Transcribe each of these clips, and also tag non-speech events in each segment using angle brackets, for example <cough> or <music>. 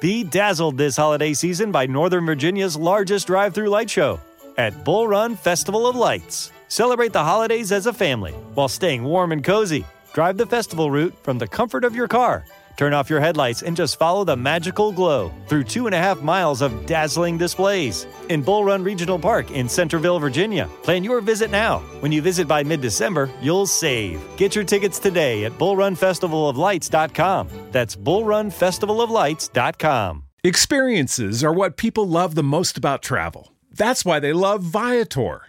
Be dazzled this holiday season by Northern Virginia's largest drive through light show at Bull Run Festival of Lights. Celebrate the holidays as a family while staying warm and cozy. Drive the festival route from the comfort of your car. Turn off your headlights and just follow the magical glow through two and a half miles of dazzling displays in Bull Run Regional Park in Centreville, Virginia. Plan your visit now. When you visit by mid December, you'll save. Get your tickets today at bullrunfestivaloflights.com. That's bullrunfestivaloflights.com. Experiences are what people love the most about travel. That's why they love Viator.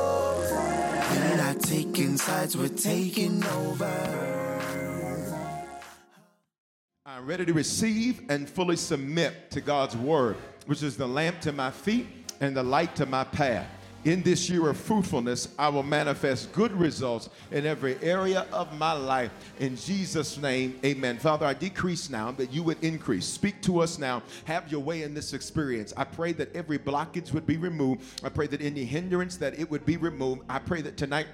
sides, we're taking over. I'm ready to receive and fully submit to God's word, which is the lamp to my feet and the light to my path. In this year of fruitfulness, I will manifest good results in every area of my life. In Jesus' name, amen. Father, I decrease now that you would increase. Speak to us now. Have your way in this experience. I pray that every blockage would be removed. I pray that any hindrance that it would be removed. I pray that tonight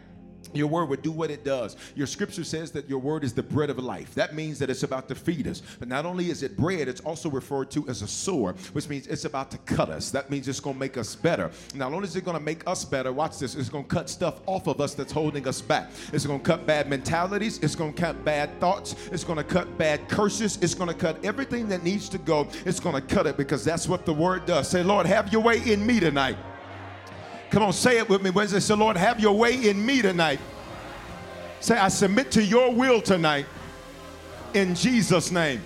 your word would do what it does. Your scripture says that your word is the bread of life. That means that it's about to feed us. But not only is it bread, it's also referred to as a sword, which means it's about to cut us. That means it's going to make us better. Not only is it going to make us better, watch this, it's going to cut stuff off of us that's holding us back. It's going to cut bad mentalities. It's going to cut bad thoughts. It's going to cut bad curses. It's going to cut everything that needs to go. It's going to cut it because that's what the word does. Say, Lord, have your way in me tonight. Come on, say it with me. Wednesday, say, Lord, have your way in me tonight. Say, I submit to your will tonight in Jesus' name.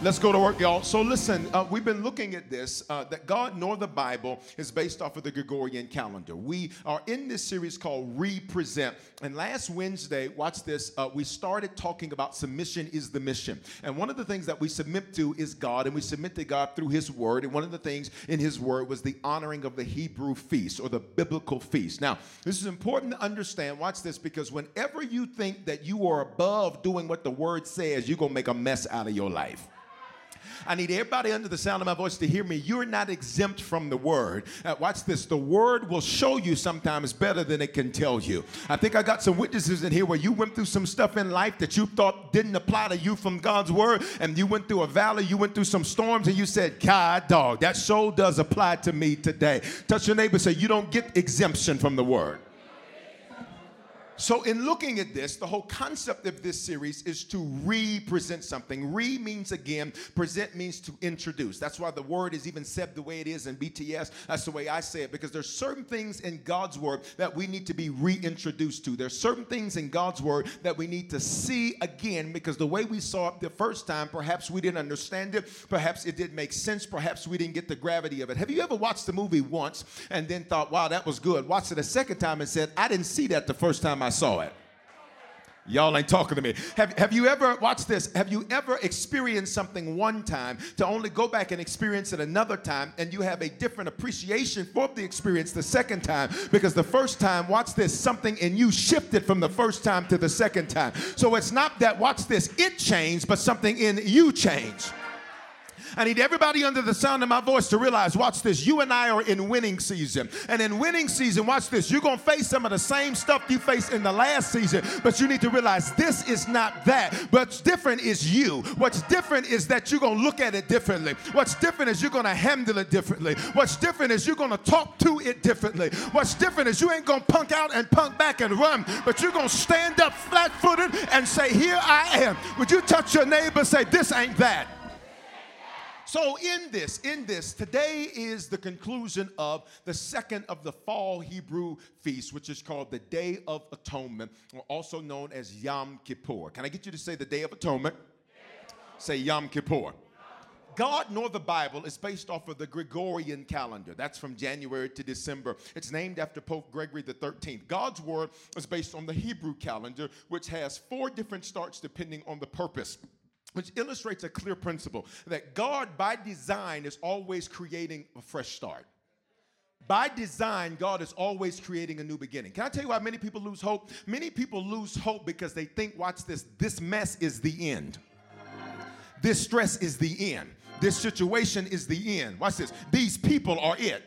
Let's go to work, y'all. So, listen, uh, we've been looking at this uh, that God nor the Bible is based off of the Gregorian calendar. We are in this series called Represent. And last Wednesday, watch this, uh, we started talking about submission is the mission. And one of the things that we submit to is God, and we submit to God through His Word. And one of the things in His Word was the honoring of the Hebrew feast or the biblical feast. Now, this is important to understand. Watch this, because whenever you think that you are above doing what the Word says, you're going to make a mess out of your life. I need everybody under the sound of my voice to hear me. You're not exempt from the word. Uh, watch this. The word will show you sometimes better than it can tell you. I think I got some witnesses in here where you went through some stuff in life that you thought didn't apply to you from God's word, and you went through a valley, you went through some storms, and you said, God, dog, that show does apply to me today. Touch your neighbor, say, You don't get exemption from the word. So, in looking at this, the whole concept of this series is to represent something. Re means again, present means to introduce. That's why the word is even said the way it is in BTS. That's the way I say it, because there's certain things in God's word that we need to be reintroduced to. There's certain things in God's word that we need to see again, because the way we saw it the first time, perhaps we didn't understand it, perhaps it didn't make sense, perhaps we didn't get the gravity of it. Have you ever watched the movie once and then thought, wow, that was good? Watched it a second time and said, I didn't see that the first time I I saw it. Y'all ain't talking to me. Have, have you ever, watch this, have you ever experienced something one time to only go back and experience it another time and you have a different appreciation for the experience the second time? Because the first time, watch this, something in you shifted from the first time to the second time. So it's not that, watch this, it changed, but something in you changed. I need everybody under the sound of my voice to realize, watch this, you and I are in winning season. And in winning season, watch this, you're going to face some of the same stuff you faced in the last season, but you need to realize this is not that. What's different is you. What's different is that you're going to look at it differently. What's different is you're going to handle it differently. What's different is you're going to talk to it differently. What's different is you ain't going to punk out and punk back and run, but you're going to stand up flat footed and say, Here I am. Would you touch your neighbor, say, This ain't that? So, in this, in this, today is the conclusion of the second of the fall Hebrew feast, which is called the Day of Atonement, or also known as Yom Kippur. Can I get you to say the Day of Atonement? Say Yom Kippur. God nor the Bible is based off of the Gregorian calendar. That's from January to December. It's named after Pope Gregory the 13th. God's word is based on the Hebrew calendar, which has four different starts depending on the purpose which illustrates a clear principle that God, by design, is always creating a fresh start. By design, God is always creating a new beginning. Can I tell you why many people lose hope? Many people lose hope because they think, watch this, this mess is the end. This stress is the end. This situation is the end. Watch this. These people are it.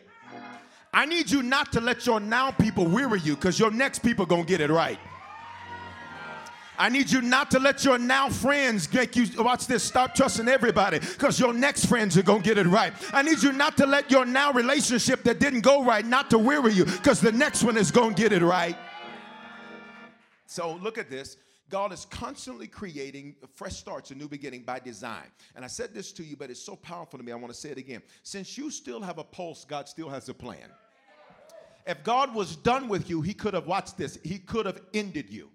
I need you not to let your now people weary you because your next people gonna get it right. I need you not to let your now friends make you watch this. Stop trusting everybody because your next friends are gonna get it right. I need you not to let your now relationship that didn't go right not to weary you because the next one is gonna get it right. So look at this. God is constantly creating fresh starts, a new beginning by design. And I said this to you, but it's so powerful to me. I want to say it again. Since you still have a pulse, God still has a plan. If God was done with you, He could have watched this, He could have ended you.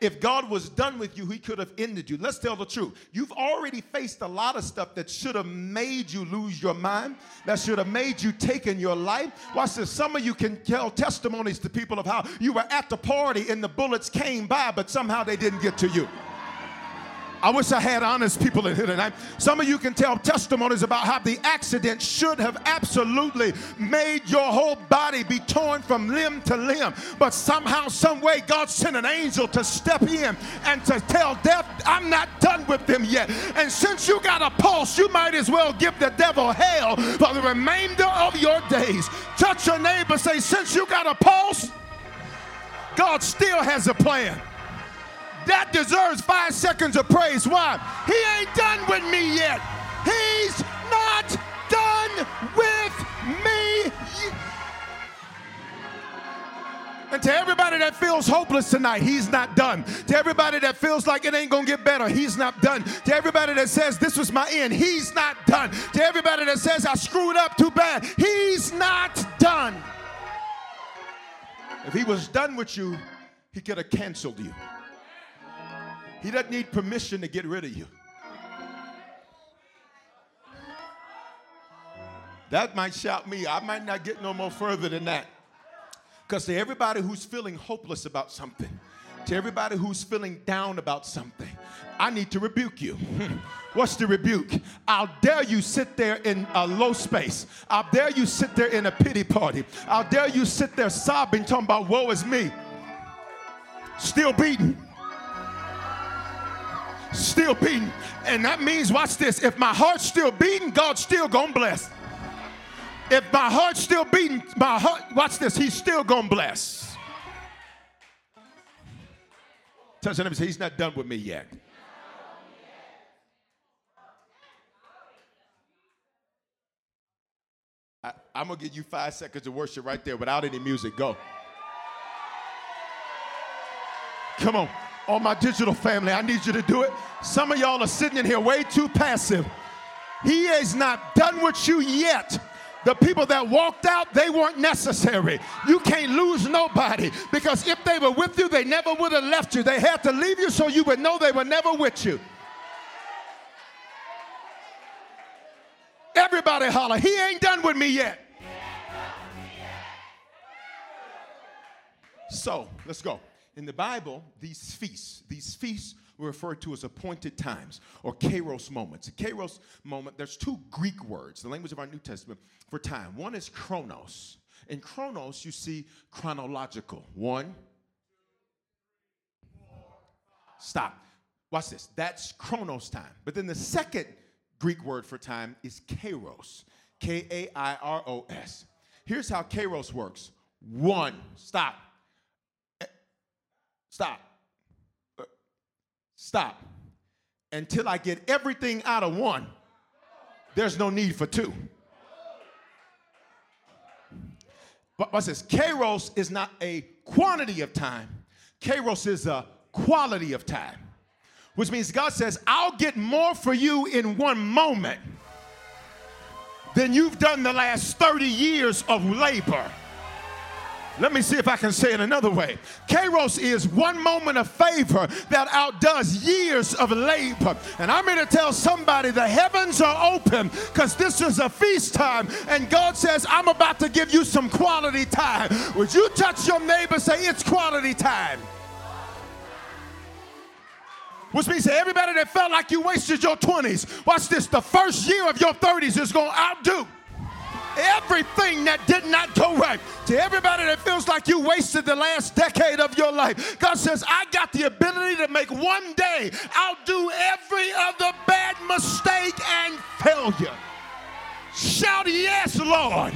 If God was done with you, He could have ended you. Let's tell the truth. You've already faced a lot of stuff that should have made you lose your mind, that should have made you take in your life. Watch this. Some of you can tell testimonies to people of how you were at the party and the bullets came by, but somehow they didn't get to you. I wish I had honest people in here tonight. Some of you can tell testimonies about how the accident should have absolutely made your whole body be torn from limb to limb. But somehow, some way, God sent an angel to step in and to tell death, I'm not done with them yet. And since you got a pulse, you might as well give the devil hell for the remainder of your days. Touch your neighbor, say, since you got a pulse, God still has a plan. That deserves five seconds of praise. Why? He ain't done with me yet. He's not done with me. And to everybody that feels hopeless tonight, he's not done. To everybody that feels like it ain't gonna get better, he's not done. To everybody that says this was my end, he's not done. To everybody that says I screwed up too bad, he's not done. If he was done with you, he could have canceled you. He doesn't need permission to get rid of you. That might shout me. I might not get no more further than that. Because to everybody who's feeling hopeless about something, to everybody who's feeling down about something, I need to rebuke you. <laughs> What's the rebuke? I'll dare you sit there in a low space. I'll dare you sit there in a pity party. I'll dare you sit there sobbing, talking about woe is me. Still beating still beating. And that means, watch this, if my heart's still beating, God's still gonna bless. If my heart's still beating, my heart, watch this, he's still gonna bless. Him say, he's not done with me yet. I, I'm gonna give you five seconds of worship right there without any music. Go. Come on all my digital family, I need you to do it. Some of y'all are sitting in here way too passive. He is not done with you yet. The people that walked out, they weren't necessary. You can't lose nobody because if they were with you, they never would have left you. They had to leave you so you would know they were never with you. Everybody holler, He ain't done with me yet. So, let's go. In the Bible, these feasts, these feasts were referred to as appointed times or kairos moments. A kairos moment, there's two Greek words, the language of our New Testament, for time. One is chronos. In chronos, you see chronological. One. Stop. Watch this. That's chronos time. But then the second Greek word for time is kairos. K A I R O S. Here's how kairos works. One. Stop Stop. Stop. Until I get everything out of one, there's no need for two. But what's says Kairos is not a quantity of time, Kairos is a quality of time which means God says, I'll get more for you in one moment than you've done the last 30 years of labor. Let me see if I can say it another way. Kairos is one moment of favor that outdoes years of labor. And I'm here to tell somebody the heavens are open because this is a feast time. And God says, I'm about to give you some quality time. Would you touch your neighbor say, It's quality time? Which means everybody that felt like you wasted your 20s, watch this, the first year of your 30s is going to outdo everything that did not go right. To everybody that feels like you wasted the last decade of your life, God says, I got the ability to make one day outdo every other bad mistake and failure. Shout yes, Lord.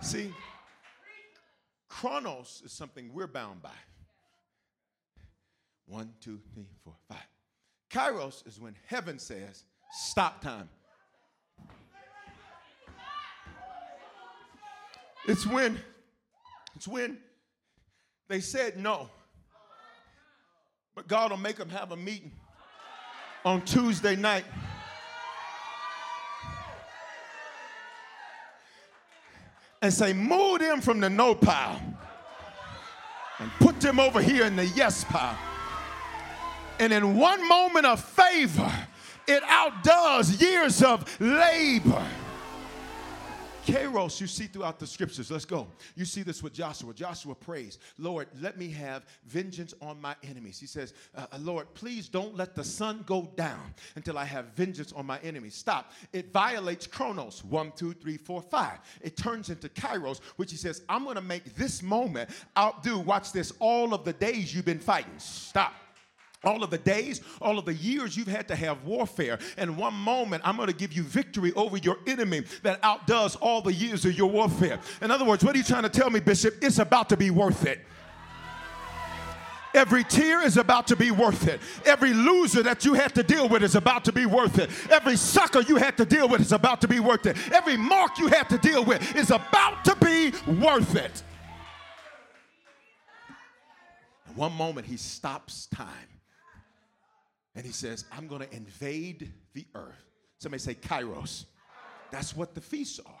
See, chronos is something we're bound by. One, two, three, four, five. Kairos is when heaven says, stop time. It's when, it's when they said no. But God will make them have a meeting on Tuesday night. And say, move them from the no pile and put them over here in the yes pile. And in one moment of favor, it outdoes years of labor. Kairos, you see throughout the scriptures. Let's go. You see this with Joshua. Joshua prays, Lord, let me have vengeance on my enemies. He says, uh, uh, Lord, please don't let the sun go down until I have vengeance on my enemies. Stop. It violates Chronos. One, two, three, four, five. It turns into Kairos, which he says, I'm going to make this moment outdo, watch this, all of the days you've been fighting. Stop all of the days, all of the years you've had to have warfare. And one moment, I'm going to give you victory over your enemy that outdoes all the years of your warfare. In other words, what are you trying to tell me, Bishop? It's about to be worth it. Every tear is about to be worth it. Every loser that you had to deal with is about to be worth it. Every sucker you had to deal with is about to be worth it. Every mark you had to deal with is about to be worth it. One moment, he stops time and he says, I'm going to invade the earth. Somebody say, Kairos. That's what the feasts are.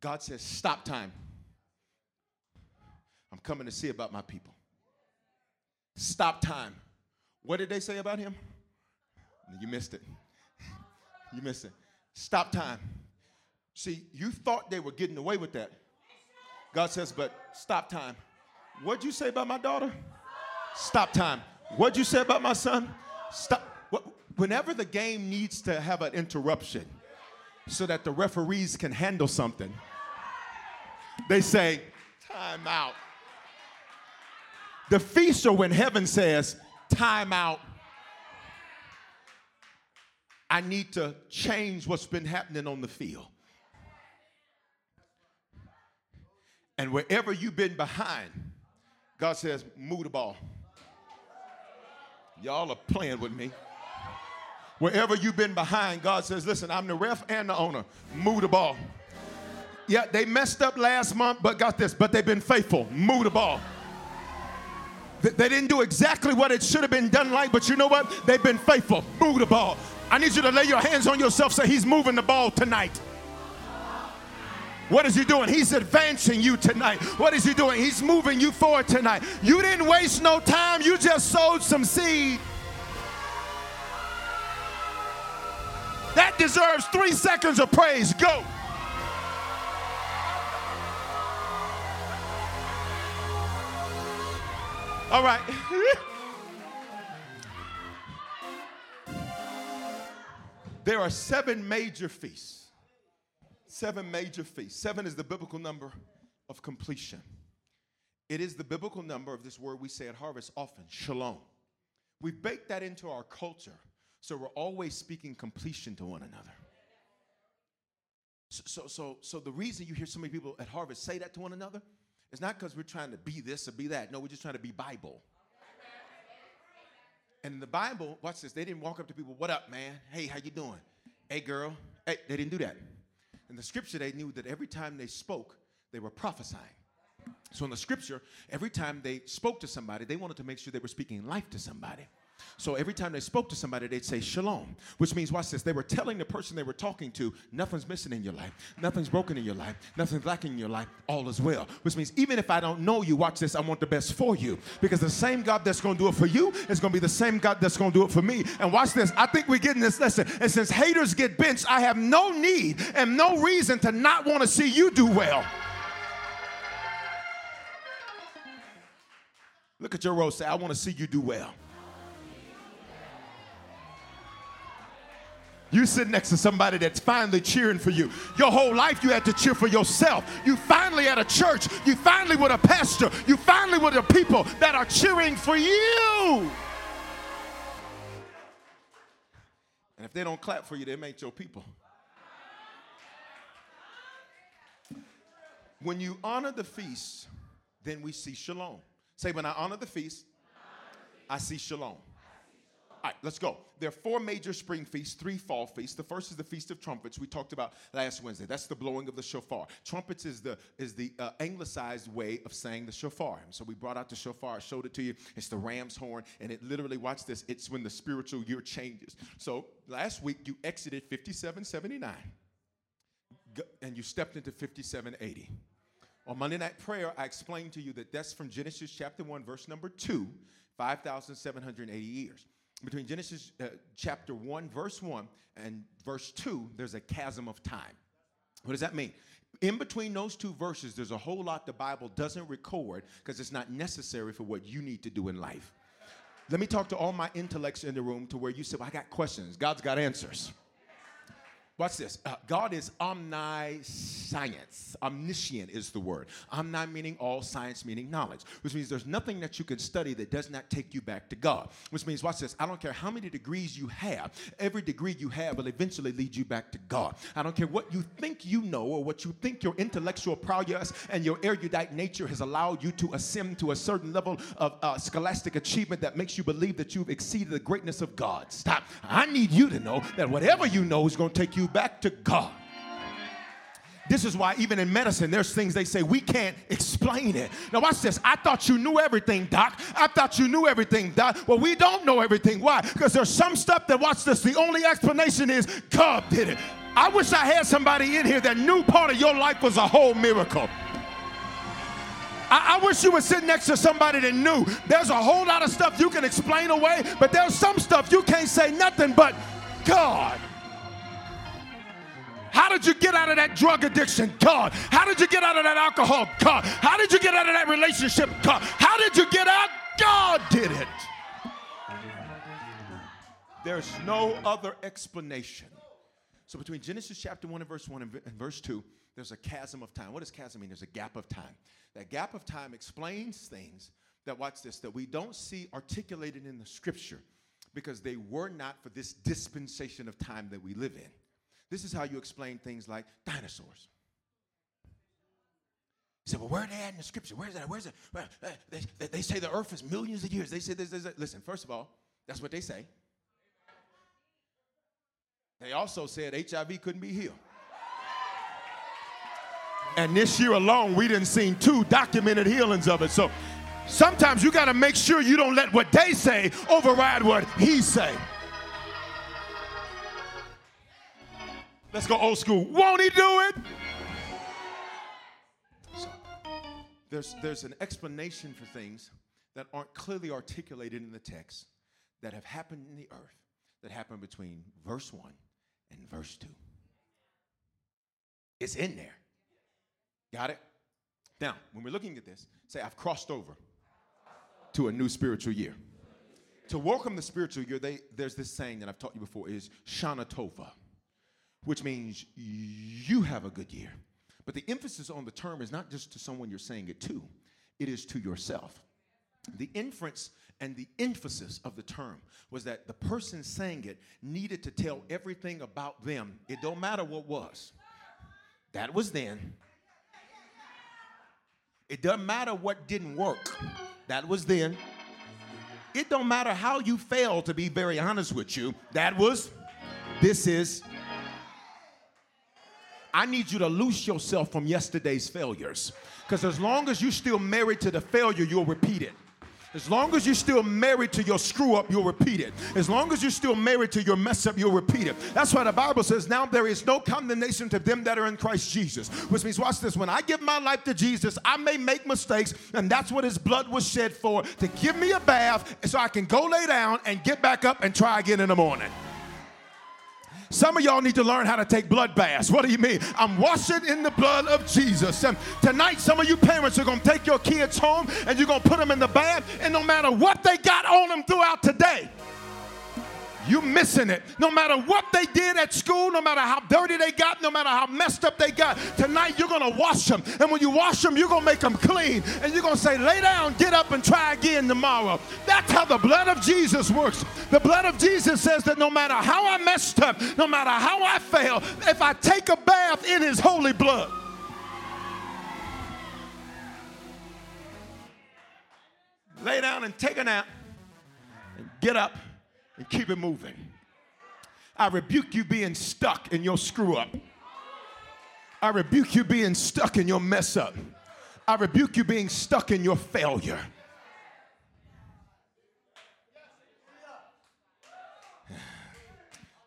God says, Stop time. I'm coming to see about my people. Stop time. What did they say about him? You missed it. <laughs> You missed it. Stop time. See, you thought they were getting away with that. God says, but stop time. What'd you say about my daughter? Stop time. What'd you say about my son? Stop. Whenever the game needs to have an interruption so that the referees can handle something, they say, time out. The feast are when heaven says, time out. I need to change what's been happening on the field. And wherever you've been behind, God says, move the ball. Y'all are playing with me. Wherever you've been behind, God says, listen, I'm the ref and the owner. Move the ball. Yeah, they messed up last month, but got this, but they've been faithful. Move the ball. They didn't do exactly what it should have been done like, but you know what? They've been faithful. Move the ball. I need you to lay your hands on yourself, say, He's moving the ball tonight. What is he doing? He's advancing you tonight. What is he doing? He's moving you forward tonight. You didn't waste no time, you just sowed some seed. That deserves three seconds of praise. Go. All right. <laughs> there are seven major feasts Seven major feasts. Seven is the biblical number of completion. It is the biblical number of this word we say at Harvest often, shalom. We've baked that into our culture, so we're always speaking completion to one another. So, so, so, so the reason you hear so many people at Harvest say that to one another is not because we're trying to be this or be that. No, we're just trying to be Bible. And in the Bible, watch this. They didn't walk up to people, "What up, man? Hey, how you doing? Hey, girl. Hey." They didn't do that. In the scripture, they knew that every time they spoke, they were prophesying. So in the scripture, every time they spoke to somebody, they wanted to make sure they were speaking life to somebody. So every time they spoke to somebody, they'd say shalom, which means, watch this, they were telling the person they were talking to, nothing's missing in your life, nothing's broken in your life, nothing's lacking in your life, all is well. Which means, even if I don't know you, watch this, I want the best for you. Because the same God that's gonna do it for you is gonna be the same God that's gonna do it for me. And watch this, I think we're getting this lesson. And since haters get benched, I have no need and no reason to not wanna see you do well. Look at your row, say, I wanna see you do well. You sit next to somebody that's finally cheering for you. Your whole life you had to cheer for yourself. You finally at a church. You finally with a pastor. You finally with the people that are cheering for you. And if they don't clap for you, they ain't your people. When you honor the feast, then we see shalom. Say, when I honor the feast, I see shalom. All right, let's go. There are four major spring feasts, three fall feasts. The first is the Feast of Trumpets. We talked about last Wednesday. That's the blowing of the shofar. Trumpets is the is the uh, anglicized way of saying the shofar. And so we brought out the shofar. Showed it to you. It's the ram's horn, and it literally, watch this. It's when the spiritual year changes. So last week you exited 5779, and you stepped into 5780. On Monday Night Prayer, I explained to you that that's from Genesis chapter 1, verse number 2, 5,780 years between Genesis uh, chapter 1, verse 1, and verse 2, there's a chasm of time. What does that mean? In between those two verses, there's a whole lot the Bible doesn't record because it's not necessary for what you need to do in life. Let me talk to all my intellects in the room to where you say, well, I got questions. God's got answers. Watch this. Uh, God is omniscience. Omniscient is the word. Omni meaning all, science meaning knowledge, which means there's nothing that you can study that does not take you back to God. Which means, watch this. I don't care how many degrees you have, every degree you have will eventually lead you back to God. I don't care what you think you know or what you think your intellectual prowess and your erudite nature has allowed you to ascend to a certain level of uh, scholastic achievement that makes you believe that you've exceeded the greatness of God. Stop. I need you to know that whatever you know is going to take you back to God. This is why, even in medicine, there's things they say we can't explain it. Now, watch this. I thought you knew everything, doc. I thought you knew everything, doc. Well, we don't know everything. Why? Because there's some stuff that, watch this, the only explanation is God did it. I wish I had somebody in here that knew part of your life was a whole miracle. I, I, wish you would sit next to somebody that knew there's a whole lot of stuff you can explain away, but there's some stuff you can't say nothing but God. How did you get out of that drug addiction? God. How did you get out of that alcohol? God. How did you get out of that relationship? God. How did you get out? God did it. There's no other explanation. So between Genesis chapter 1 and verse 1 and, verse 2, there's a chasm of time. What does chasm mean? There's a gap of time. That gap of time explains things that, watch this, that we don't see articulated in the scripture because they were not for this dispensation of time that we live in. This is how you explain things like dinosaurs. You say, well, where are they at in the scripture? Where's that? Where's? Where, uh, they, they, say the earth is millions of years. They say this, this, this. Listen, first of all, that's what they say. They also said HIV couldn't be healed. And this year alone, we didn't see two documented healings of it. So sometimes you got to make sure you don't let what they say override what he say. Let's go old school. Won't he do it? So, there's, there's an explanation for things that aren't clearly articulated in the text that have happened in the earth that happened between verse 1 and verse 2. It's in there. Got it? Now, when we're looking at this, say, I've crossed over to a new spiritual year. To welcome the spiritual year, they, there's this saying that I've taught you before is Shana Tova which means you have a good year. But the emphasis on the term is not just to someone you're saying it to, it is to yourself. The inference and the emphasis of the term was that the person saying it needed to tell everything about them. It don't matter what was. That was then. It doesn't matter what didn't work. That was then. It don't matter how you failed to be very honest with you. That was this is I need you to loose yourself from yesterday's failures. Because as long as you're still married to the failure, you'll repeat it. As long as you're still married to your screw up, you'll repeat it. As long as you're still married to your mess up, you'll repeat it. That's why the Bible says, Now there is no condemnation to them that are in Christ Jesus. Which means, watch this, when I give my life to Jesus, I may make mistakes, and that's what his blood was shed for to give me a bath so I can go lay down and get back up and try again in the morning. Some of y'all need to learn how to take blood baths. What do you mean? I'm washing in the blood of Jesus. And tonight, some of you parents are going to take your kids home and you're going to put them in the bath, and no matter what they got on them throughout today, you're missing it. No matter what they did at school, no matter how dirty they got, no matter how messed up they got, tonight you're going to wash them. And when you wash them, you're going to make them clean. And you're going to say, lay down, get up, and try again tomorrow. That's how the blood of Jesus works. The blood of Jesus says that no matter how I messed up, no matter how I fail, if I take a bath in his holy blood, lay down and take a nap and get up and keep it moving. I rebuke you being stuck in your screw up. I rebuke you being stuck in your mess up. I rebuke you being stuck in your failure.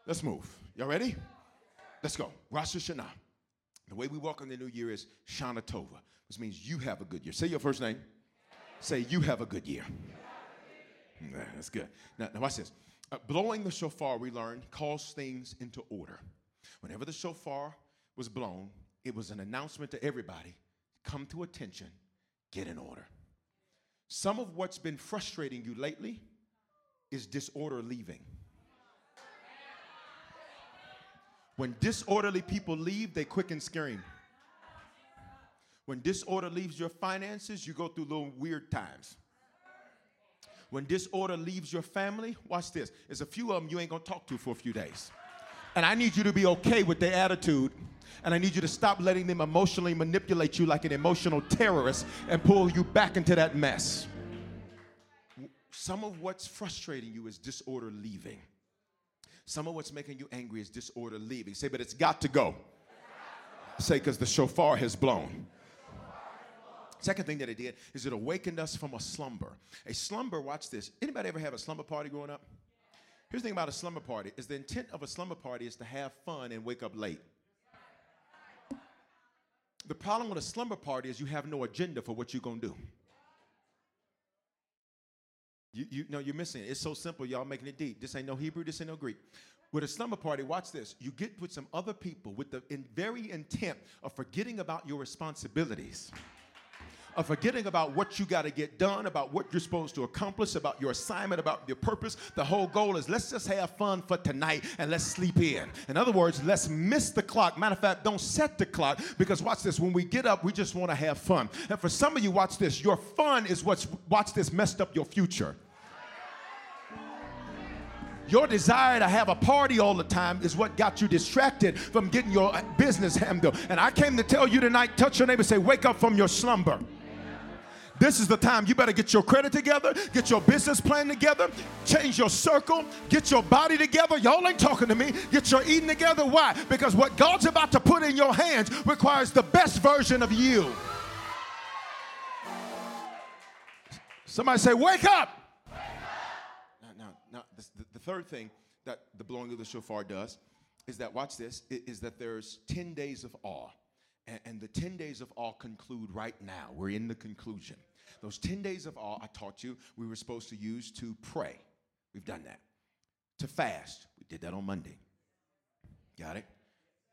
Let's move. Y'all ready? Let's go. Rosh Hashanah. The way we welcome the new year is Shana Tova, which means you have a good year. Say your first name. Say you have a good year. That's good. Now, now watch this. Uh, blowing the shofar, we learned, calls things into order. Whenever the shofar was blown, it was an announcement to everybody come to attention, get in order. Some of what's been frustrating you lately is disorder leaving. When disorderly people leave, they quick and scream. When disorder leaves your finances, you go through little weird times. When disorder leaves your family, watch this. There's a few of them you ain't gonna talk to for a few days. And I need you to be okay with their attitude. And I need you to stop letting them emotionally manipulate you like an emotional terrorist and pull you back into that mess. Some of what's frustrating you is disorder leaving. Some of what's making you angry is disorder leaving. Say, but it's got to go. Say, because the shofar has blown. Second thing that it did is it awakened us from a slumber. A slumber, watch this. Anybody ever have a slumber party growing up? Here's the thing about a slumber party is the intent of a slumber party is to have fun and wake up late. The problem with a slumber party is you have no agenda for what you're gonna do. You, you know you're missing it. It's so simple, y'all making it deep. This ain't no Hebrew, this ain't no Greek. With a slumber party, watch this. You get with some other people with the in very intent of forgetting about your responsibilities of forgetting about what you got to get done, about what you're supposed to accomplish, about your assignment, about your purpose. The whole goal is let's just have fun for tonight and let's sleep in. In other words, let's miss the clock. Matter of fact, don't set the clock because watch this. When we get up, we just want to have fun. And for some of you, watch this. Your fun is what's, watch this, messed up your future. Your desire to have a party all the time is what got you distracted from getting your business handled. And I came to tell you tonight, touch your neighbor, say, wake up from your slumber. This is the time you better get your credit together, get your business plan together, change your circle, get your body together. Y'all ain't talking to me. Get your eating together. Why? Because what God's about to put in your hands requires the best version of you. Somebody say, Wake up! Now, now, now the, the third thing that the blowing of the shofar does is that, watch this, is that there's 10 days of awe. And, and the 10 days of awe conclude right now. We're in the conclusion. Those 10 days of awe I taught you, we were supposed to use to pray. We've done that. To fast. We did that on Monday. Got it?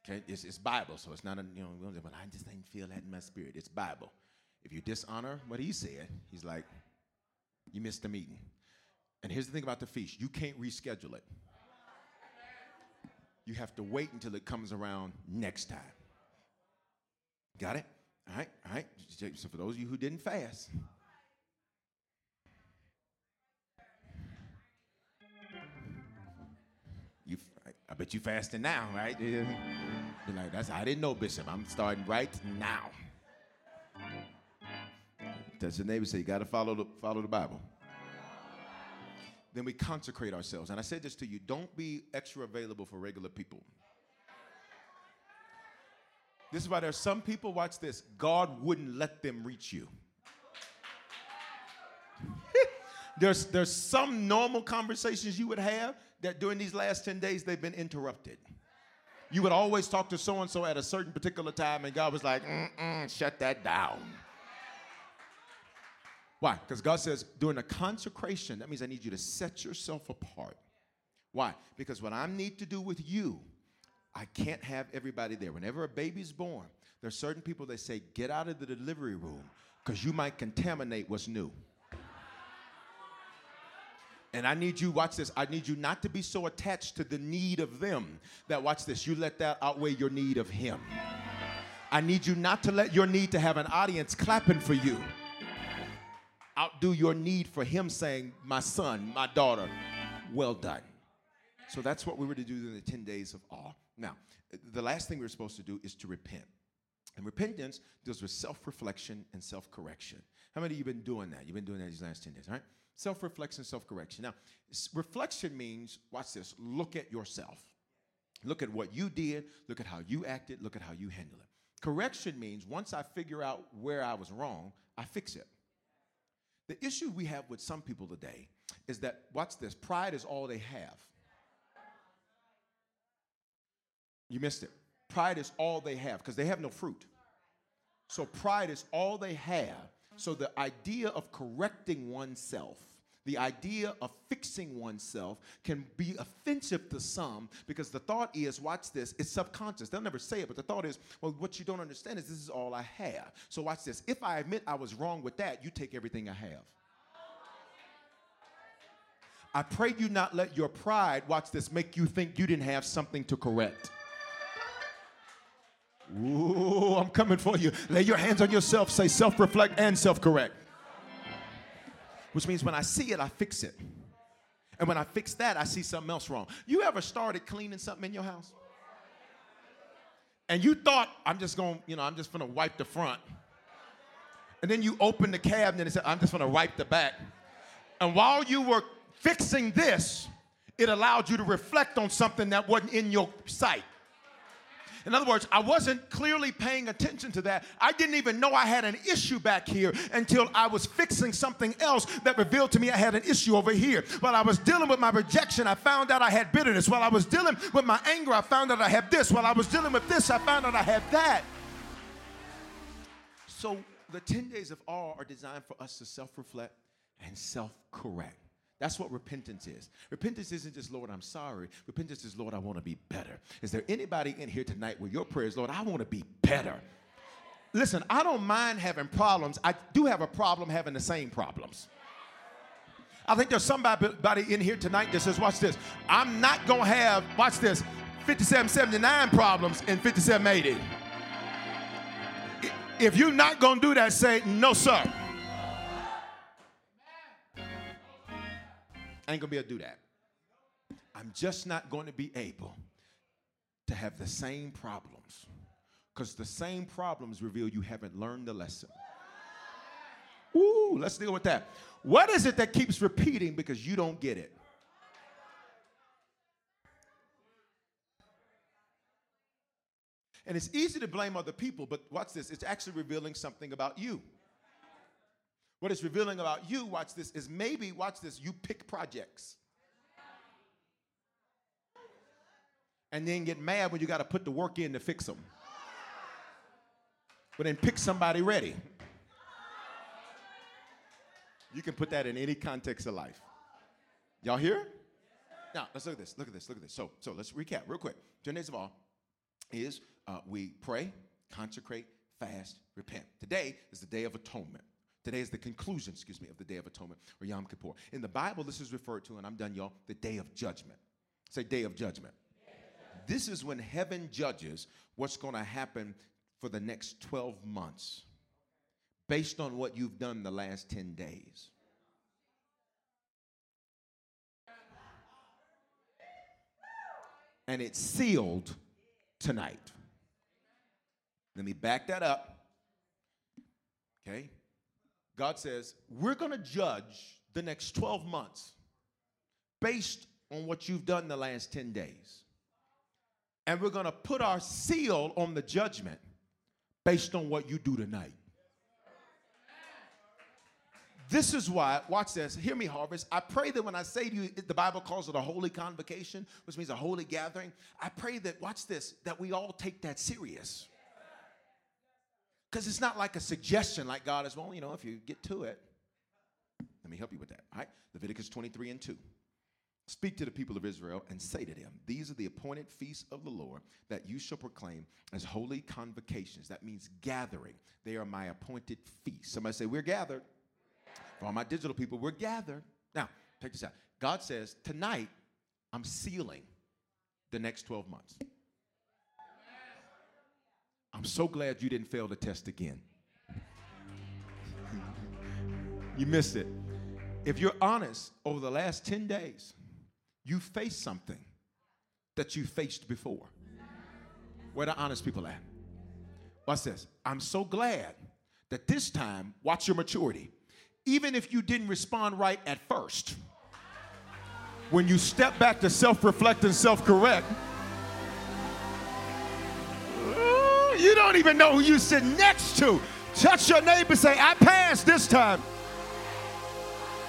Okay, it's, it's Bible, so it's not a, you know, but I just didn't feel that in my spirit. It's Bible. If you dishonor what he said, he's like, you missed the meeting. And here's the thing about the feast you can't reschedule it. You have to wait until it comes around next time. Got it? All right, all right. So for those of you who didn't fast, you, I bet you fasting now, right? You're like, that's I didn't know, Bishop. I'm starting right now. Does your neighbor say you got to follow the follow the Bible? Then we consecrate ourselves. And I said this to you: don't be extra available for regular people. This is why there's some people, watch this, God wouldn't let them reach you. <laughs> there's, there's some normal conversations you would have that during these last 10 days they've been interrupted. You would always talk to so and so at a certain particular time, and God was like, shut that down. Why? Because God says, during a consecration, that means I need you to set yourself apart. Why? Because what I need to do with you, I can't have everybody there. Whenever a baby's born, there are certain people that say, get out of the delivery room because you might contaminate what's new. And I need you, watch this, I need you not to be so attached to the need of them that, watch this, you let that outweigh your need of Him. I need you not to let your need to have an audience clapping for you outdo your need for Him saying, My son, my daughter, well done. So that's what we were to do in the 10 days of awe. Now, the last thing we we're supposed to do is to repent. And repentance deals with self reflection and self correction. How many of you been doing that? You've been doing that these last 10 days, right? Self reflection, self correction. Now, reflection means, watch this, look at yourself. Look at what you did, look at how you acted, look at how you handled it. Correction means once I figure out where I was wrong, I fix it. The issue we have with some people today is that, watch this, pride is all they have. You missed it. Pride is all they have because they have no fruit. So pride is all they have. So the idea of correcting oneself, the idea of fixing oneself can be offensive to some because the thought is, watch this, it's subconscious. They'll never say it, but the thought is, well, what you don't understand is this is all I have. So watch this. If I admit I was wrong with that, you take everything I have. I pray you not let your pride, watch this, make you think you didn't have something to correct. Ooh, I'm coming for you. Lay your hands on yourself, say self reflect and self correct. Which means when I see it, I fix it. And when I fix that, I see something else wrong. You ever started cleaning something in your house? And you thought, I'm just going, to you know, I'm just gonna wipe the front. And then you open the cabinet and said, I'm just gonna wipe the back. And while you were fixing this, it allowed you to reflect on something that wasn't in your sight. In other words, I wasn't clearly paying attention to that. I didn't even know I had an issue back here until I was fixing something else that revealed to me I had an issue over here. While I was dealing with my rejection, I found out I had bitterness. While I was dealing with my anger, I found out I had this. While I was dealing with this, I found out I had that. So the 10 days of awe are designed for us to self reflect and self correct. That's what repentance is. Repentance isn't just, Lord, I'm sorry. Repentance is, Lord, I want to be better. Is there anybody in here tonight where your prayer is, Lord, I want to be better? Listen, I don't mind having problems. I do have a problem having the same problems. I think there's somebody in here tonight that says, watch this. I'm not going to have, watch this, 5779 problems in 5780. If you're not going to do that, say, no, sir. Ain't gonna be able to do that. I'm just not going to be able to have the same problems because the same problems reveal you haven't learned the lesson. Ooh, let's deal with that. What is it that keeps repeating because you don't get it? And it's easy to blame other people, but watch this, it's actually revealing something about you. What it's revealing about you, watch this, is maybe, watch this, you pick projects. And then get mad when you got to put the work in to fix them. But then pick somebody ready. You can put that in any context of life. Y'all here? Now, let's look at this. Look at this. Look at this. So, so let's recap real quick. Ten days of awe is uh, we pray, consecrate, fast, repent. Today is the day of atonement. Today is the conclusion, excuse me, of the Day of Atonement or Yom Kippur. In the Bible, this is referred to, and I'm done, y'all, the Day of Judgment. Say, Day of Judgment. This is when heaven judges what's going to happen for the next 12 months based on what you've done the last 10 days. And it's sealed tonight. Let me back that up. Okay? God says, we're going to judge the next 12 months based on what you've done the last 10 days. And we're going to put our seal on the judgment based on what you do tonight. This is why, watch this, hear me, Harvest. I pray that when I say to you, the Bible calls it a holy convocation, which means a holy gathering. I pray that, watch this, that we all take that serious. Because it's not like a suggestion, like God is, well, you know, if you get to it, let me help you with that. All right? Leviticus 23 and 2. Speak to the people of Israel and say to them, These are the appointed feasts of the Lord that you shall proclaim as holy convocations. That means gathering. They are my appointed feasts. Somebody say, We're gathered. For all my digital people, we're gathered. Now, check this out. God says, Tonight, I'm sealing the next 12 months. I'm so glad you didn't fail the test again. <laughs> you missed it. If you're honest, over the last 10 days, you faced something that you faced before. Where the honest people at? Watch this. I'm so glad that this time, watch your maturity. Even if you didn't respond right at first, when you step back to self reflect and self correct, you don't even know who you sit next to. Touch your neighbor, say, I passed this time.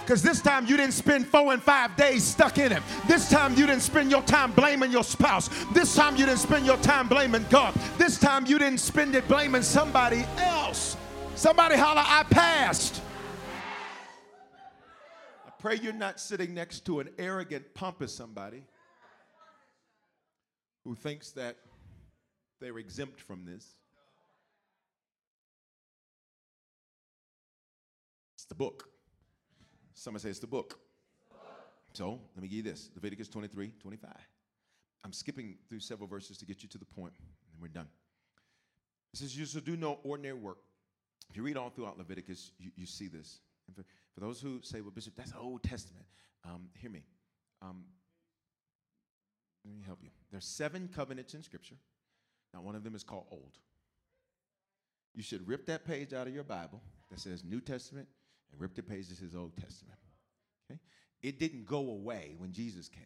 Because this time you didn't spend four and five days stuck in it. This time you didn't spend your time blaming your spouse. This time you didn't spend your time blaming God. This time you didn't spend it blaming somebody else. Somebody holler, I passed. I pray you're not sitting next to an arrogant, pompous somebody who thinks that they're exempt from this. It's the book. Somebody say it's the book. So let me give you this Leviticus 23 25. I'm skipping through several verses to get you to the point, and we're done. It says, You shall do no ordinary work. If you read all throughout Leviticus, you, you see this. For, for those who say, Well, Bishop, that's the Old Testament, um, hear me. Um, let me help you. There's seven covenants in Scripture. Now, one of them is called Old. You should rip that page out of your Bible that says New Testament and rip the page that says Old Testament. Okay? It didn't go away when Jesus came.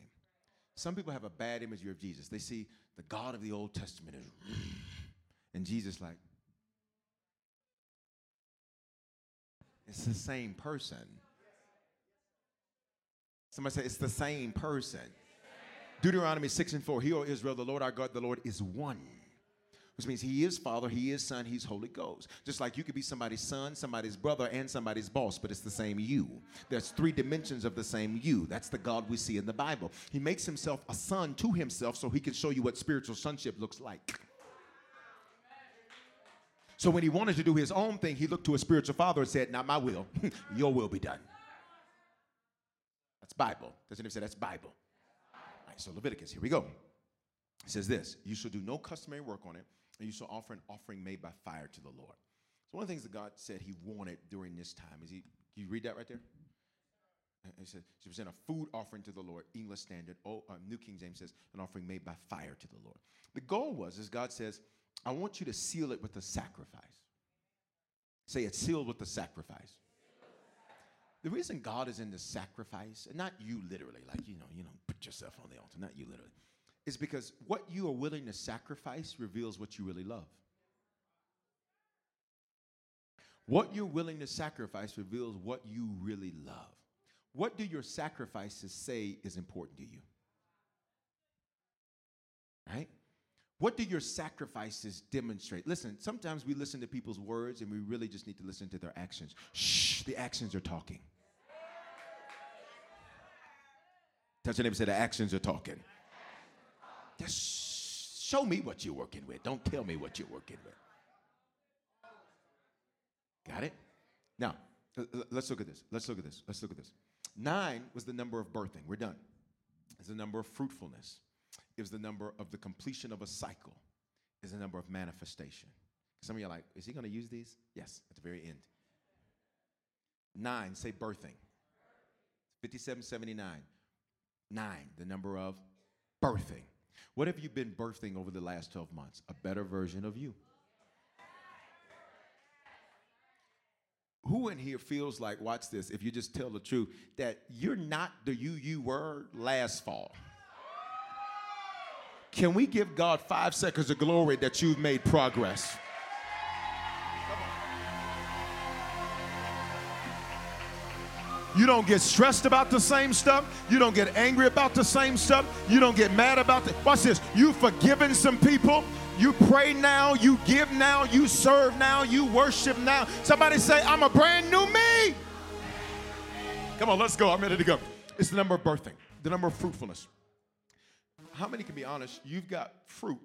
Some people have a bad imagery of Jesus. They see the God of the Old Testament is, <sniffs> and Jesus like, it's the same person. Somebody say it's the same person. Deuteronomy 6 and 4. Hear, Israel, the Lord our God, the Lord is one which means he is Father, he is Son, he's Holy Ghost. Just like you could be somebody's son, somebody's brother, and somebody's boss, but it's the same you. There's three dimensions of the same you. That's the God we see in the Bible. He makes himself a son to himself so he can show you what spiritual sonship looks like. So when he wanted to do his own thing, he looked to a spiritual father and said, Not my will, <laughs> your will be done. That's Bible. Doesn't he say that's Bible? All right, so Leviticus, here we go. It says this You shall do no customary work on it, and you shall offer an offering made by fire to the Lord. So one of the things that God said He wanted during this time is He. You read that right there? He said, "She present a food offering to the Lord." English Standard, oh, uh, New King James says, "An offering made by fire to the Lord." The goal was, as God says, "I want you to seal it with a sacrifice." Say it's sealed with the sacrifice. The reason God is in the sacrifice, and not you literally, like you know, you know, put yourself on the altar, not you literally is because what you are willing to sacrifice reveals what you really love. What you're willing to sacrifice reveals what you really love. What do your sacrifices say is important to you? Right? What do your sacrifices demonstrate? Listen, sometimes we listen to people's words and we really just need to listen to their actions. Shh, the actions are talking. Touch your neighbor say the actions are talking. Just show me what you're working with. Don't tell me what you're working with. Got it? Now, let's look at this. Let's look at this. Let's look at this. Nine was the number of birthing. We're done. It's the number of fruitfulness. It was the number of the completion of a cycle. Is the number of manifestation. Some of you are like, is he going to use these? Yes, at the very end. Nine, say birthing. 5779. Nine, the number of birthing. What have you been birthing over the last 12 months? A better version of you. Who in here feels like, watch this, if you just tell the truth, that you're not the you you were last fall? Can we give God five seconds of glory that you've made progress? You don't get stressed about the same stuff. You don't get angry about the same stuff. You don't get mad about the. Watch this. You've forgiven some people. You pray now. You give now. You serve now. You worship now. Somebody say, I'm a brand new me. Come on, let's go. I'm ready to go. It's the number of birthing, the number of fruitfulness. How many can be honest? You've got fruit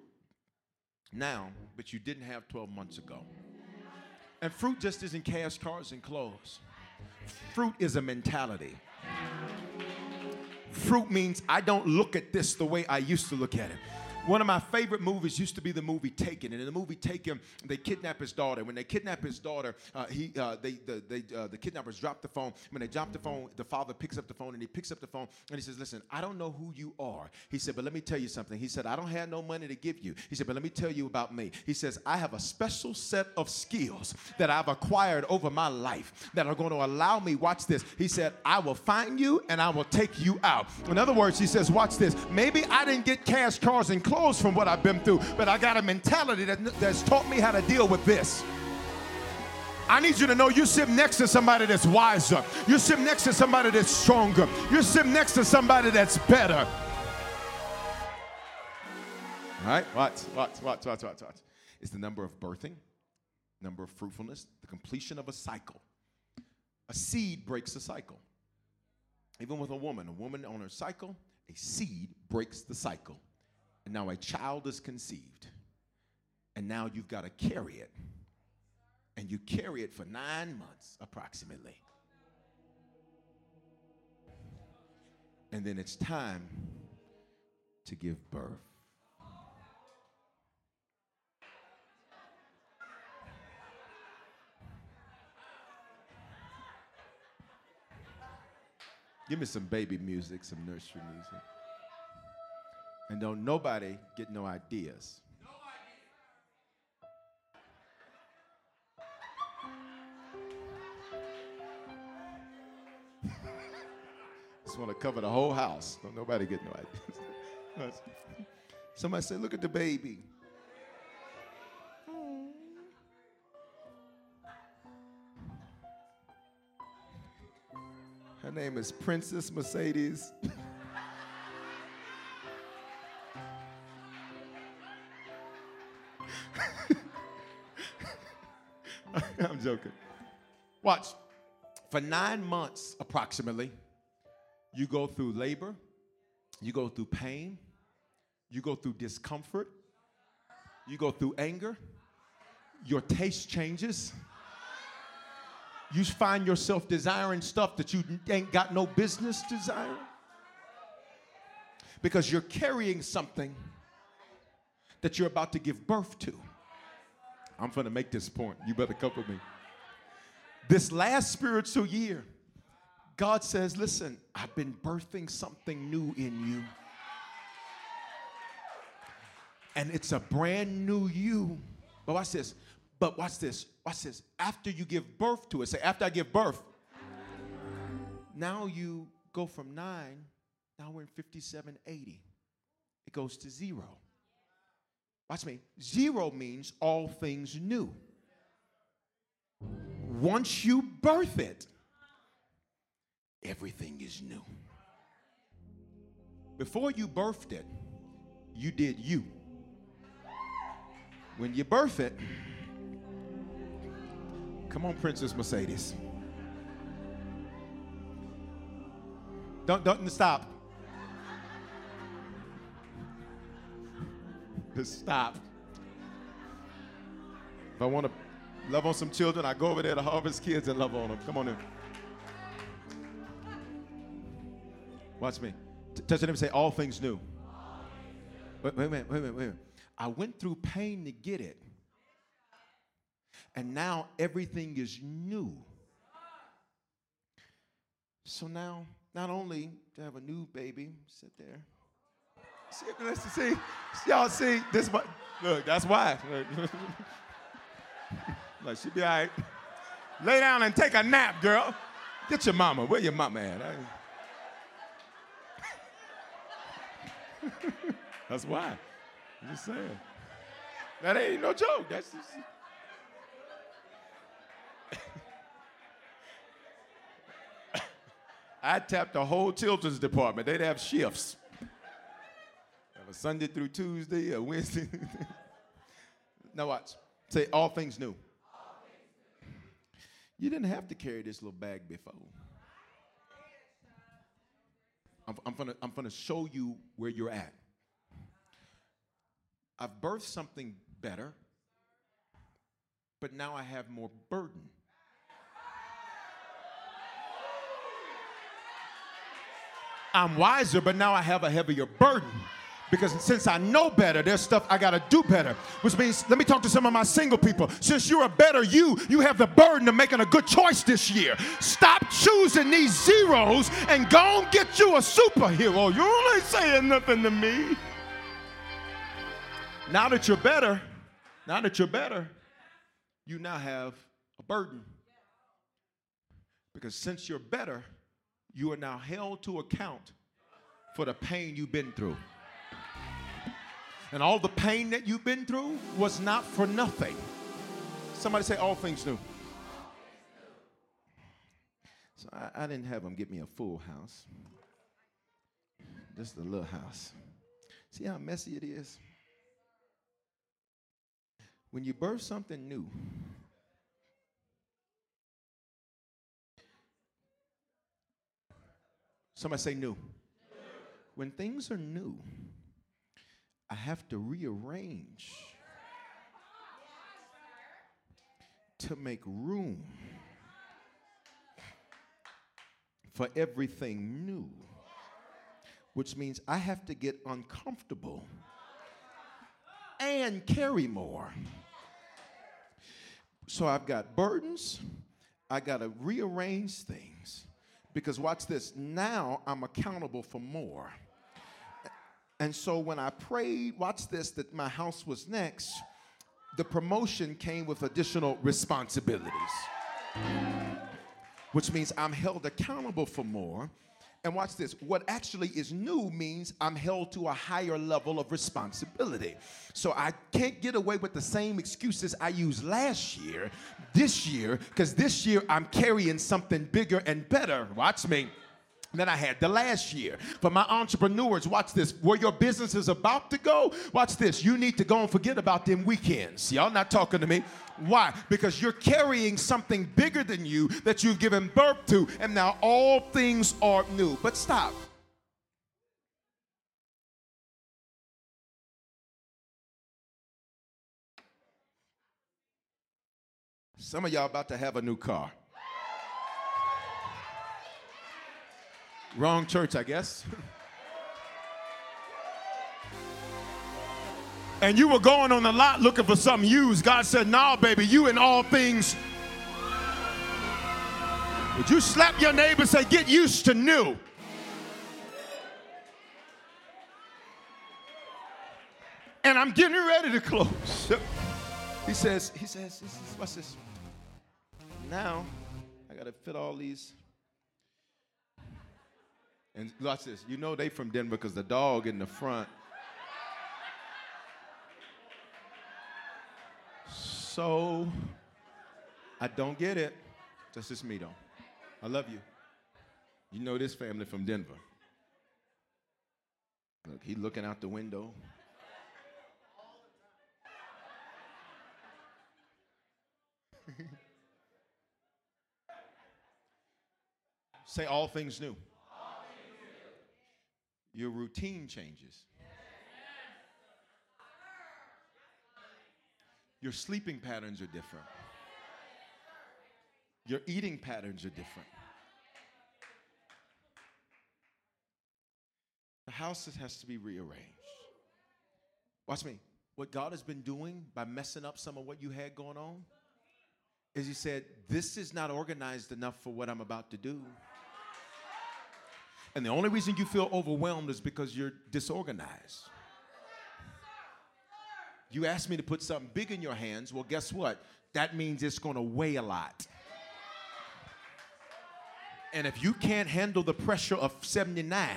now, but you didn't have 12 months ago. And fruit just isn't cash, cars, and clothes. Fruit is a mentality. Fruit means I don't look at this the way I used to look at it. One of my favorite movies used to be the movie Taken. And in the movie Taken, they kidnap his daughter. When they kidnap his daughter, uh, he, uh, they, the, they, uh, the kidnappers drop the phone. When they drop the phone, the father picks up the phone and he picks up the phone and he says, Listen, I don't know who you are. He said, But let me tell you something. He said, I don't have no money to give you. He said, But let me tell you about me. He says, I have a special set of skills that I've acquired over my life that are going to allow me, watch this. He said, I will find you and I will take you out. In other words, he says, Watch this. Maybe I didn't get cash, cars, and clothes from what I've been through, but I got a mentality that, that's taught me how to deal with this. I need you to know you sit next to somebody that's wiser. You sit next to somebody that's stronger. You sit next to somebody that's better. All right, watch, watch, watch, watch, watch, watch. It's the number of birthing, number of fruitfulness, the completion of a cycle. A seed breaks a cycle. Even with a woman, a woman on her cycle, a seed breaks the cycle. And now a child is conceived. And now you've got to carry it. And you carry it for nine months approximately. And then it's time to give birth. Give me some baby music, some nursery music. And don't nobody get no ideas. <laughs> Just want to cover the whole house. Don't nobody get no ideas. <laughs> Somebody say, look at the baby. Her name is Princess Mercedes. <laughs> Watch. For nine months, approximately, you go through labor, you go through pain, you go through discomfort, you go through anger, your taste changes. You find yourself desiring stuff that you ain't got no business desiring because you're carrying something that you're about to give birth to. I'm going to make this point. You better come with me. This last spiritual year, God says, Listen, I've been birthing something new in you. And it's a brand new you. But watch this. But watch this. Watch this. After you give birth to it, say, After I give birth, now you go from nine, now we're in 5780. It goes to zero. Watch me. Zero means all things new. Once you birth it, everything is new. Before you birthed it, you did you. When you birth it, come on, Princess Mercedes. Don't, don't stop. Just stop. If I want to love on some children, I go over there to Harvest Kids and love on them. Come on in. Watch me. T- touch them and say, All things new. Wait, wait a minute, wait a minute, wait a minute. I went through pain to get it. And now everything is new. So now, not only to have a new baby, sit there. See, see. Y'all see this? Look, that's why. <laughs> like she'd be all right. Lay down and take a nap, girl. Get your mama. Where your mama at? <laughs> that's why. I'm just saying. That ain't no joke. That's just. <laughs> I tapped the whole children's department. They'd have shifts. Have a Sunday through Tuesday, a Wednesday. <laughs> now watch. Say all things new. You didn't have to carry this little bag before. I'm, I'm, gonna, I'm gonna show you where you're at. I've birthed something better, but now I have more burden. I'm wiser, but now I have a heavier burden. Because since I know better, there's stuff I gotta do better. Which means, let me talk to some of my single people. Since you're a better you, you have the burden of making a good choice this year. Stop choosing these zeros and go and get you a superhero. You ain't saying nothing to me. Now that you're better, now that you're better, you now have a burden. Because since you're better, you are now held to account for the pain you've been through. And all the pain that you've been through was not for nothing. Somebody say, All things new. So I, I didn't have them get me a full house, just a little house. See how messy it is? When you birth something new, somebody say new. When things are new, I have to rearrange to make room for everything new, which means I have to get uncomfortable and carry more. So I've got burdens, I got to rearrange things because watch this now I'm accountable for more. And so when I prayed, watch this, that my house was next, the promotion came with additional responsibilities. Which means I'm held accountable for more. And watch this what actually is new means I'm held to a higher level of responsibility. So I can't get away with the same excuses I used last year, this year, because this year I'm carrying something bigger and better. Watch me than I had the last year. For my entrepreneurs, watch this. Where your business is about to go, watch this. You need to go and forget about them weekends. Y'all not talking to me. Why? Because you're carrying something bigger than you that you've given birth to, and now all things are new. But stop. Some of y'all about to have a new car. Wrong church, I guess. <laughs> and you were going on the lot looking for something used. God said, Nah, baby, you in all things. Would you slap your neighbor and say, Get used to new? And I'm getting ready to close. <laughs> He says, he says, what's this? Now I gotta fit all these and watch this. You know they from Denver because the dog in the front. So I don't get it. That's just me though. I love you. You know this family from Denver. Look, he looking out the window. <laughs> Say all things new your routine changes. Your sleeping patterns are different. Your eating patterns are different. The house has to be rearranged. Watch me. What God has been doing by messing up some of what you had going on is He said, This is not organized enough for what I'm about to do. And the only reason you feel overwhelmed is because you're disorganized. You asked me to put something big in your hands. Well, guess what? That means it's going to weigh a lot. And if you can't handle the pressure of 79,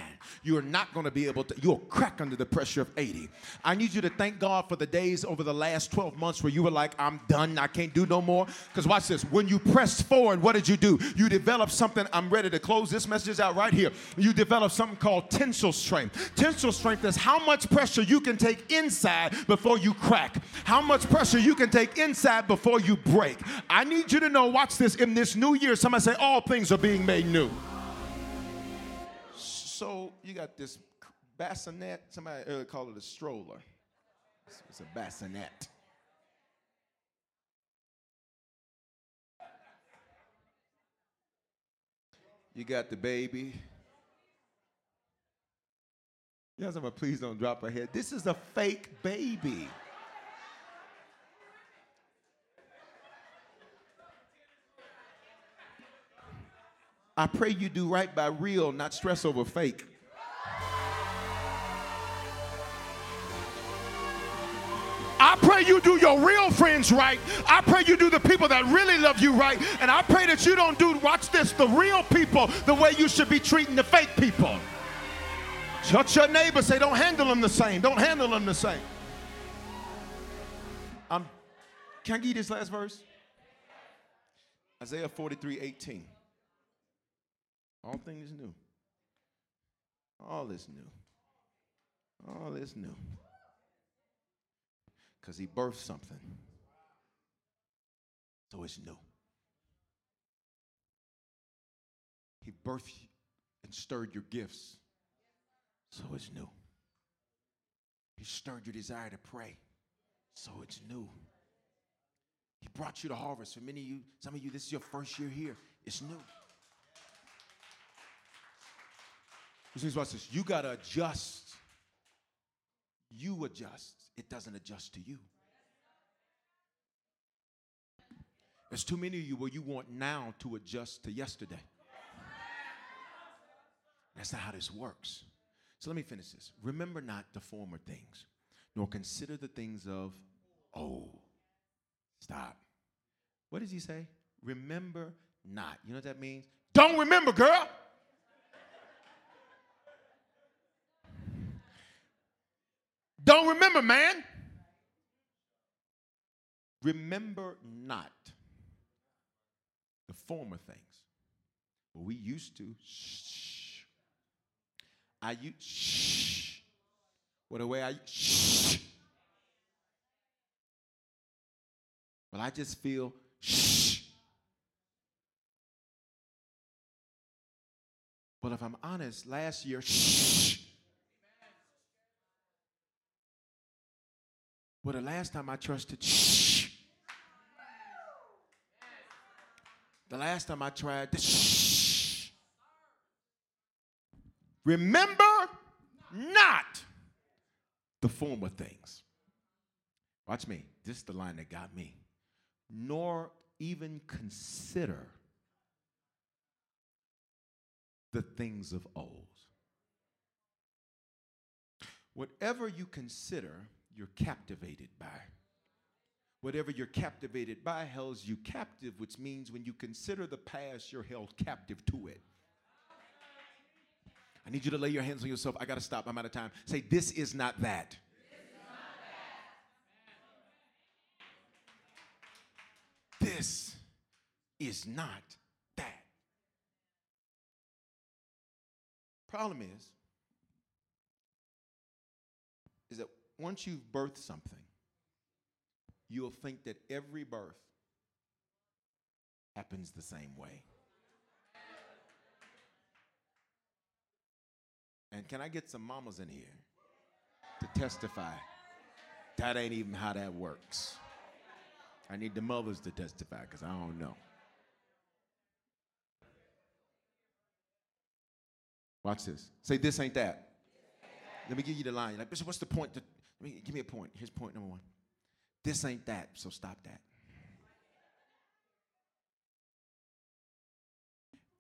you're not going to be able to, you'll crack under the pressure of 80. I need you to thank God for the days over the last 12 months where you were like, I'm done, I can't do no more. Because watch this, when you pressed forward, what did you do? You developed something, I'm ready to close this message out right here. You developed something called tensile strength. Tensile strength is how much pressure you can take inside before you crack, how much pressure you can take inside before you break. I need you to know, watch this, in this new year, somebody say, All things are being made new. So you got this bassinet. Somebody uh, earlier called it a stroller. It's a bassinet. You got the baby. You guys, please don't drop her head. This is a fake baby. I pray you do right by real, not stress over fake. I pray you do your real friends right. I pray you do the people that really love you right. And I pray that you don't do, watch this, the real people the way you should be treating the fake people. Touch your neighbor, say, don't handle them the same. Don't handle them the same. Um, can I give you this last verse? Isaiah 43 18. All things new. All is new. All is new. Because he birthed something. So it's new. He birthed and stirred your gifts. So it's new. He stirred your desire to pray. So it's new. He brought you to harvest. For many of you, some of you, this is your first year here. It's new. Watch this. You gotta adjust. You adjust. It doesn't adjust to you. There's too many of you where you want now to adjust to yesterday. That's not how this works. So let me finish this. Remember not the former things, nor consider the things of oh. Stop. What does he say? Remember not. You know what that means? Don't remember, girl. Don't remember, man. Remember not the former things. Well, we used to shh. I used shh. What a way I shh. Well, I just feel shh. But if I'm honest, last year shh. Well, the last time I trusted, shh. The last time I tried, this, shh. Remember not the former things. Watch me. This is the line that got me. Nor even consider the things of old. Whatever you consider you're captivated by. Whatever you're captivated by holds you captive, which means when you consider the past, you're held captive to it. I need you to lay your hands on yourself. I got to stop. I'm out of time. Say, This is not that. This is not that. Problem is, once you've birthed something, you'll think that every birth happens the same way. And can I get some mamas in here to testify? That ain't even how that works. I need the mothers to testify because I don't know. Watch this. Say, this ain't that. Let me give you the line. Like, Bishop, what's the point? To, give me a point. Here's point number one. This ain't that, so stop that.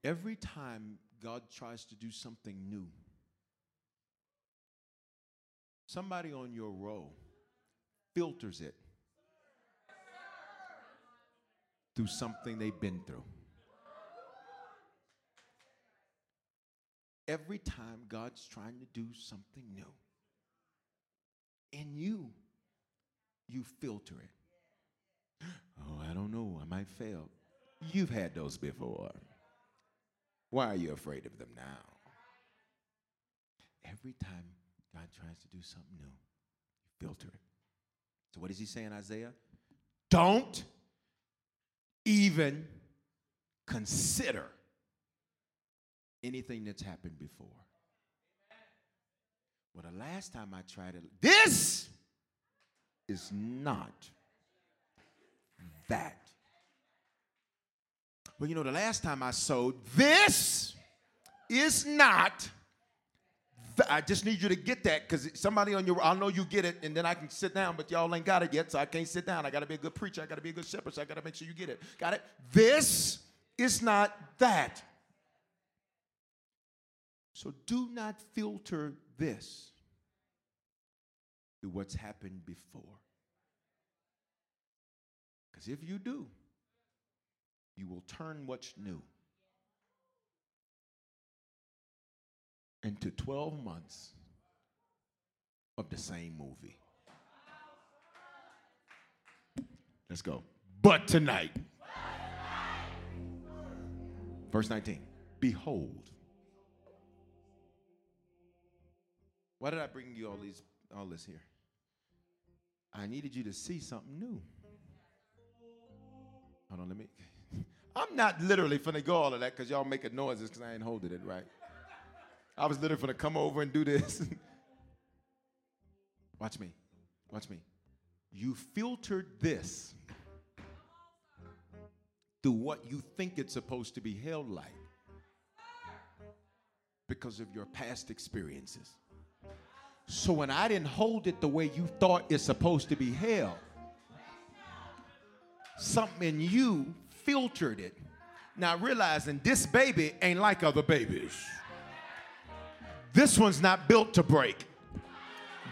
Every time God tries to do something new, somebody on your row filters it through something they've been through. every time God's trying to do something new, in you, you filter it. Oh, I don't know. I might fail. You've had those before. Why are you afraid of them now? Every time God tries to do something new, you filter it. So, what does he say in Isaiah? Don't even consider anything that's happened before. Well, the last time I tried it, this is not that. Well, you know, the last time I sowed, this is not. th- I just need you to get that because somebody on your, I'll know you get it, and then I can sit down, but y'all ain't got it yet, so I can't sit down. I got to be a good preacher. I got to be a good shepherd, so I got to make sure you get it. Got it? This is not that. So do not filter this through what's happened before. Because if you do, you will turn what's new into 12 months of the same movie. Let's go. But tonight, verse 19, behold. Why did I bring you all these all this here? I needed you to see something new. Hold on, let me. <laughs> I'm not literally finna go all of that because y'all making noises because I ain't holding it right. I was literally finna come over and do this. <laughs> Watch me. Watch me. You filtered this through what you think it's supposed to be held like because of your past experiences. So when I didn't hold it the way you thought it's supposed to be held, something in you filtered it. Now realizing this baby ain't like other babies. This one's not built to break.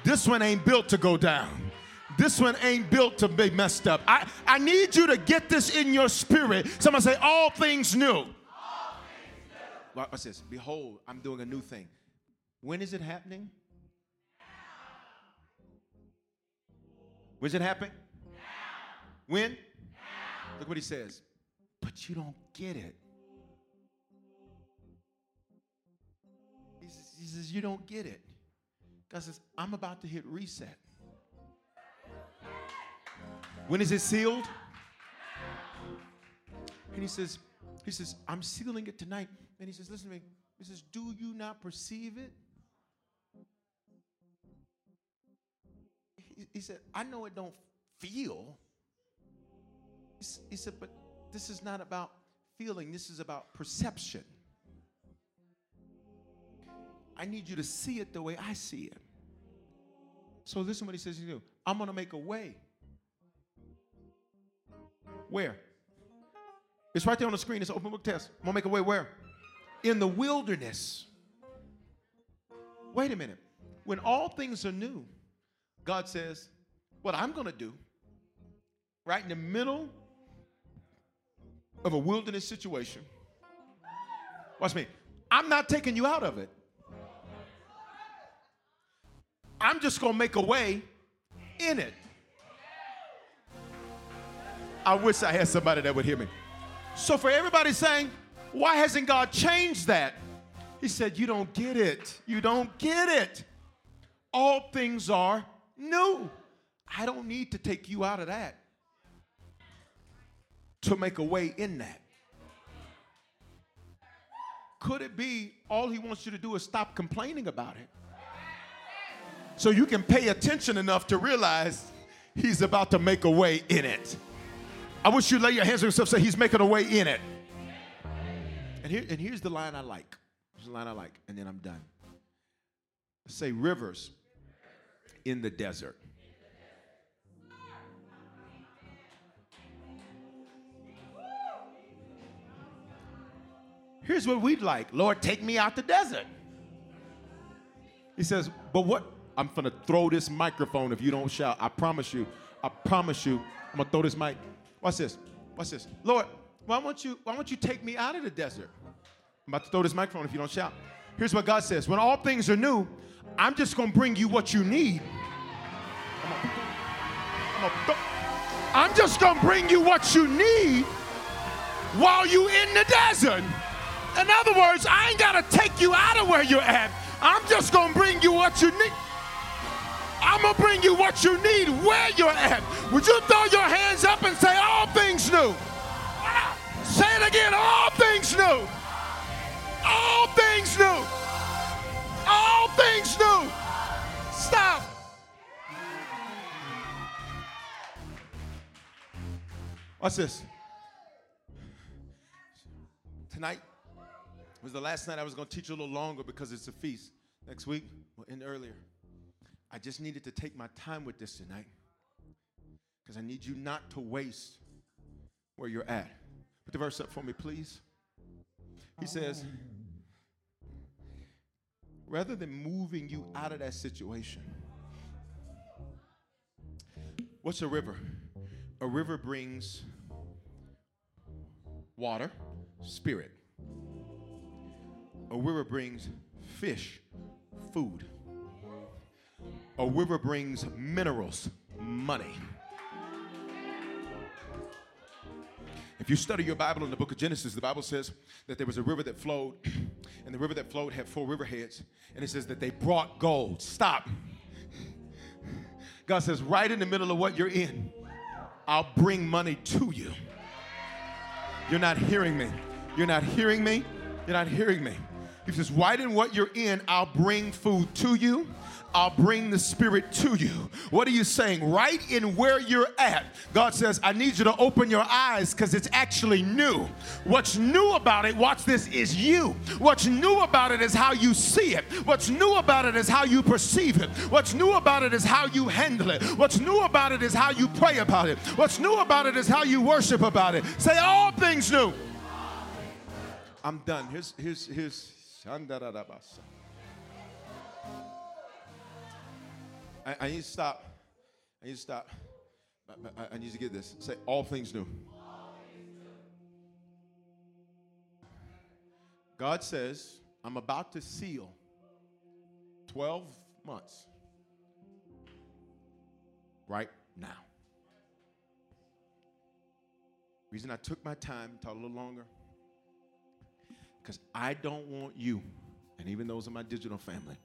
This one ain't built to go down. This one ain't built to be messed up. I, I need you to get this in your spirit. Somebody say, All things new. What's this? Behold, I'm doing a new thing. When is it happening? When's it happening? When? Look what he says. But you don't get it. He says, he says, You don't get it. God says, I'm about to hit reset. When is it sealed? And he says, he says, I'm sealing it tonight. And he says, listen to me. He says, Do you not perceive it? He, said, I know it don't feel. He said, but this is not about feeling, this is about perception. I need you to see it the way I see it. So listen what he says to you. I'm gonna make a way. Where? It's right there on the screen. It's an open book test. I'm gonna make a way where? In the wilderness. Wait a minute. When all things are new, God says, What I'm gonna do, right in the middle of a wilderness situation, watch me. I'm not taking you out of it. I'm just gonna make a way in it. I wish I had somebody that would hear me. So, for everybody saying, why hasn't God changed that? He said, You don't get it. You don't get it. All things are new. I don't need to take you out of that to make a way in that. Could it be all he wants you to do is stop complaining about it? So you can pay attention enough to realize he's about to make a way in it. I wish you'd lay your hands on yourself say he's making a way in it. And here and here's the line I like. Here's the line I like, and then I'm done. Say rivers in the desert. Here's what we'd like. Lord, take me out the desert. He says, but what? I'm gonna throw this microphone if you don't shout. I promise you. I promise you. I'm gonna throw this mic. Watch this. Watch this. Lord, why won't you why won't you take me out of the desert? I'm about to throw this microphone if you don't shout. Here's what God says when all things are new, I'm just going to bring you what you need. I'm just going to bring you what you need while you in the desert. In other words, I ain't got to take you out of where you're at. I'm just going to bring you what you need. I'm going to bring you what you need where you're at. Would you throw your hands up and say, All things new? Say it again, all things new. All things new. All things new. Stop. Watch this. Tonight was the last night I was going to teach a little longer because it's a feast. Next week, we'll end earlier. I just needed to take my time with this tonight because I need you not to waste where you're at. Put the verse up for me, please. He says, rather than moving you out of that situation, what's a river? A river brings water, spirit. A river brings fish, food. A river brings minerals, money. If you study your Bible in the book of Genesis, the Bible says that there was a river that flowed, and the river that flowed had four river heads, and it says that they brought gold. Stop. God says, right in the middle of what you're in, I'll bring money to you. You're not hearing me. You're not hearing me. You're not hearing me. He says, right in what you're in, I'll bring food to you. I'll bring the Spirit to you. What are you saying? Right in where you're at, God says, I need you to open your eyes because it's actually new. What's new about it, watch this, is you. What's new about it is how you see it. What's new about it is how you perceive it. What's new about it is how you handle it. What's new about it is how you pray about it. What's new about it is how you worship about it. Say, all things new. I'm done. Here's, here's, here's, I, I need to stop. I need to stop. I, I, need to get this. Say, all things new. God says, I'm about to seal 12 months right now. Reason I took my time, talk a little longer, because I don't want you, and even those in my digital family,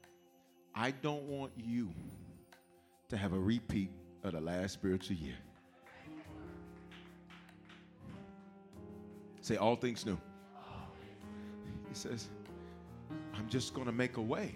I don't want you to have a repeat of the last spiritual year. Say, all things new. He says, I'm just going to make a way.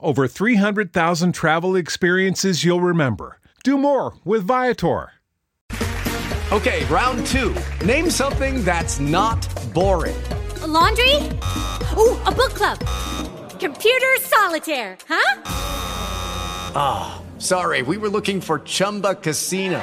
over 300,000 travel experiences you'll remember. Do more with Viator. Okay, round two. Name something that's not boring. A laundry? Ooh, a book club. Computer solitaire, huh? Ah, oh, sorry, we were looking for Chumba Casino.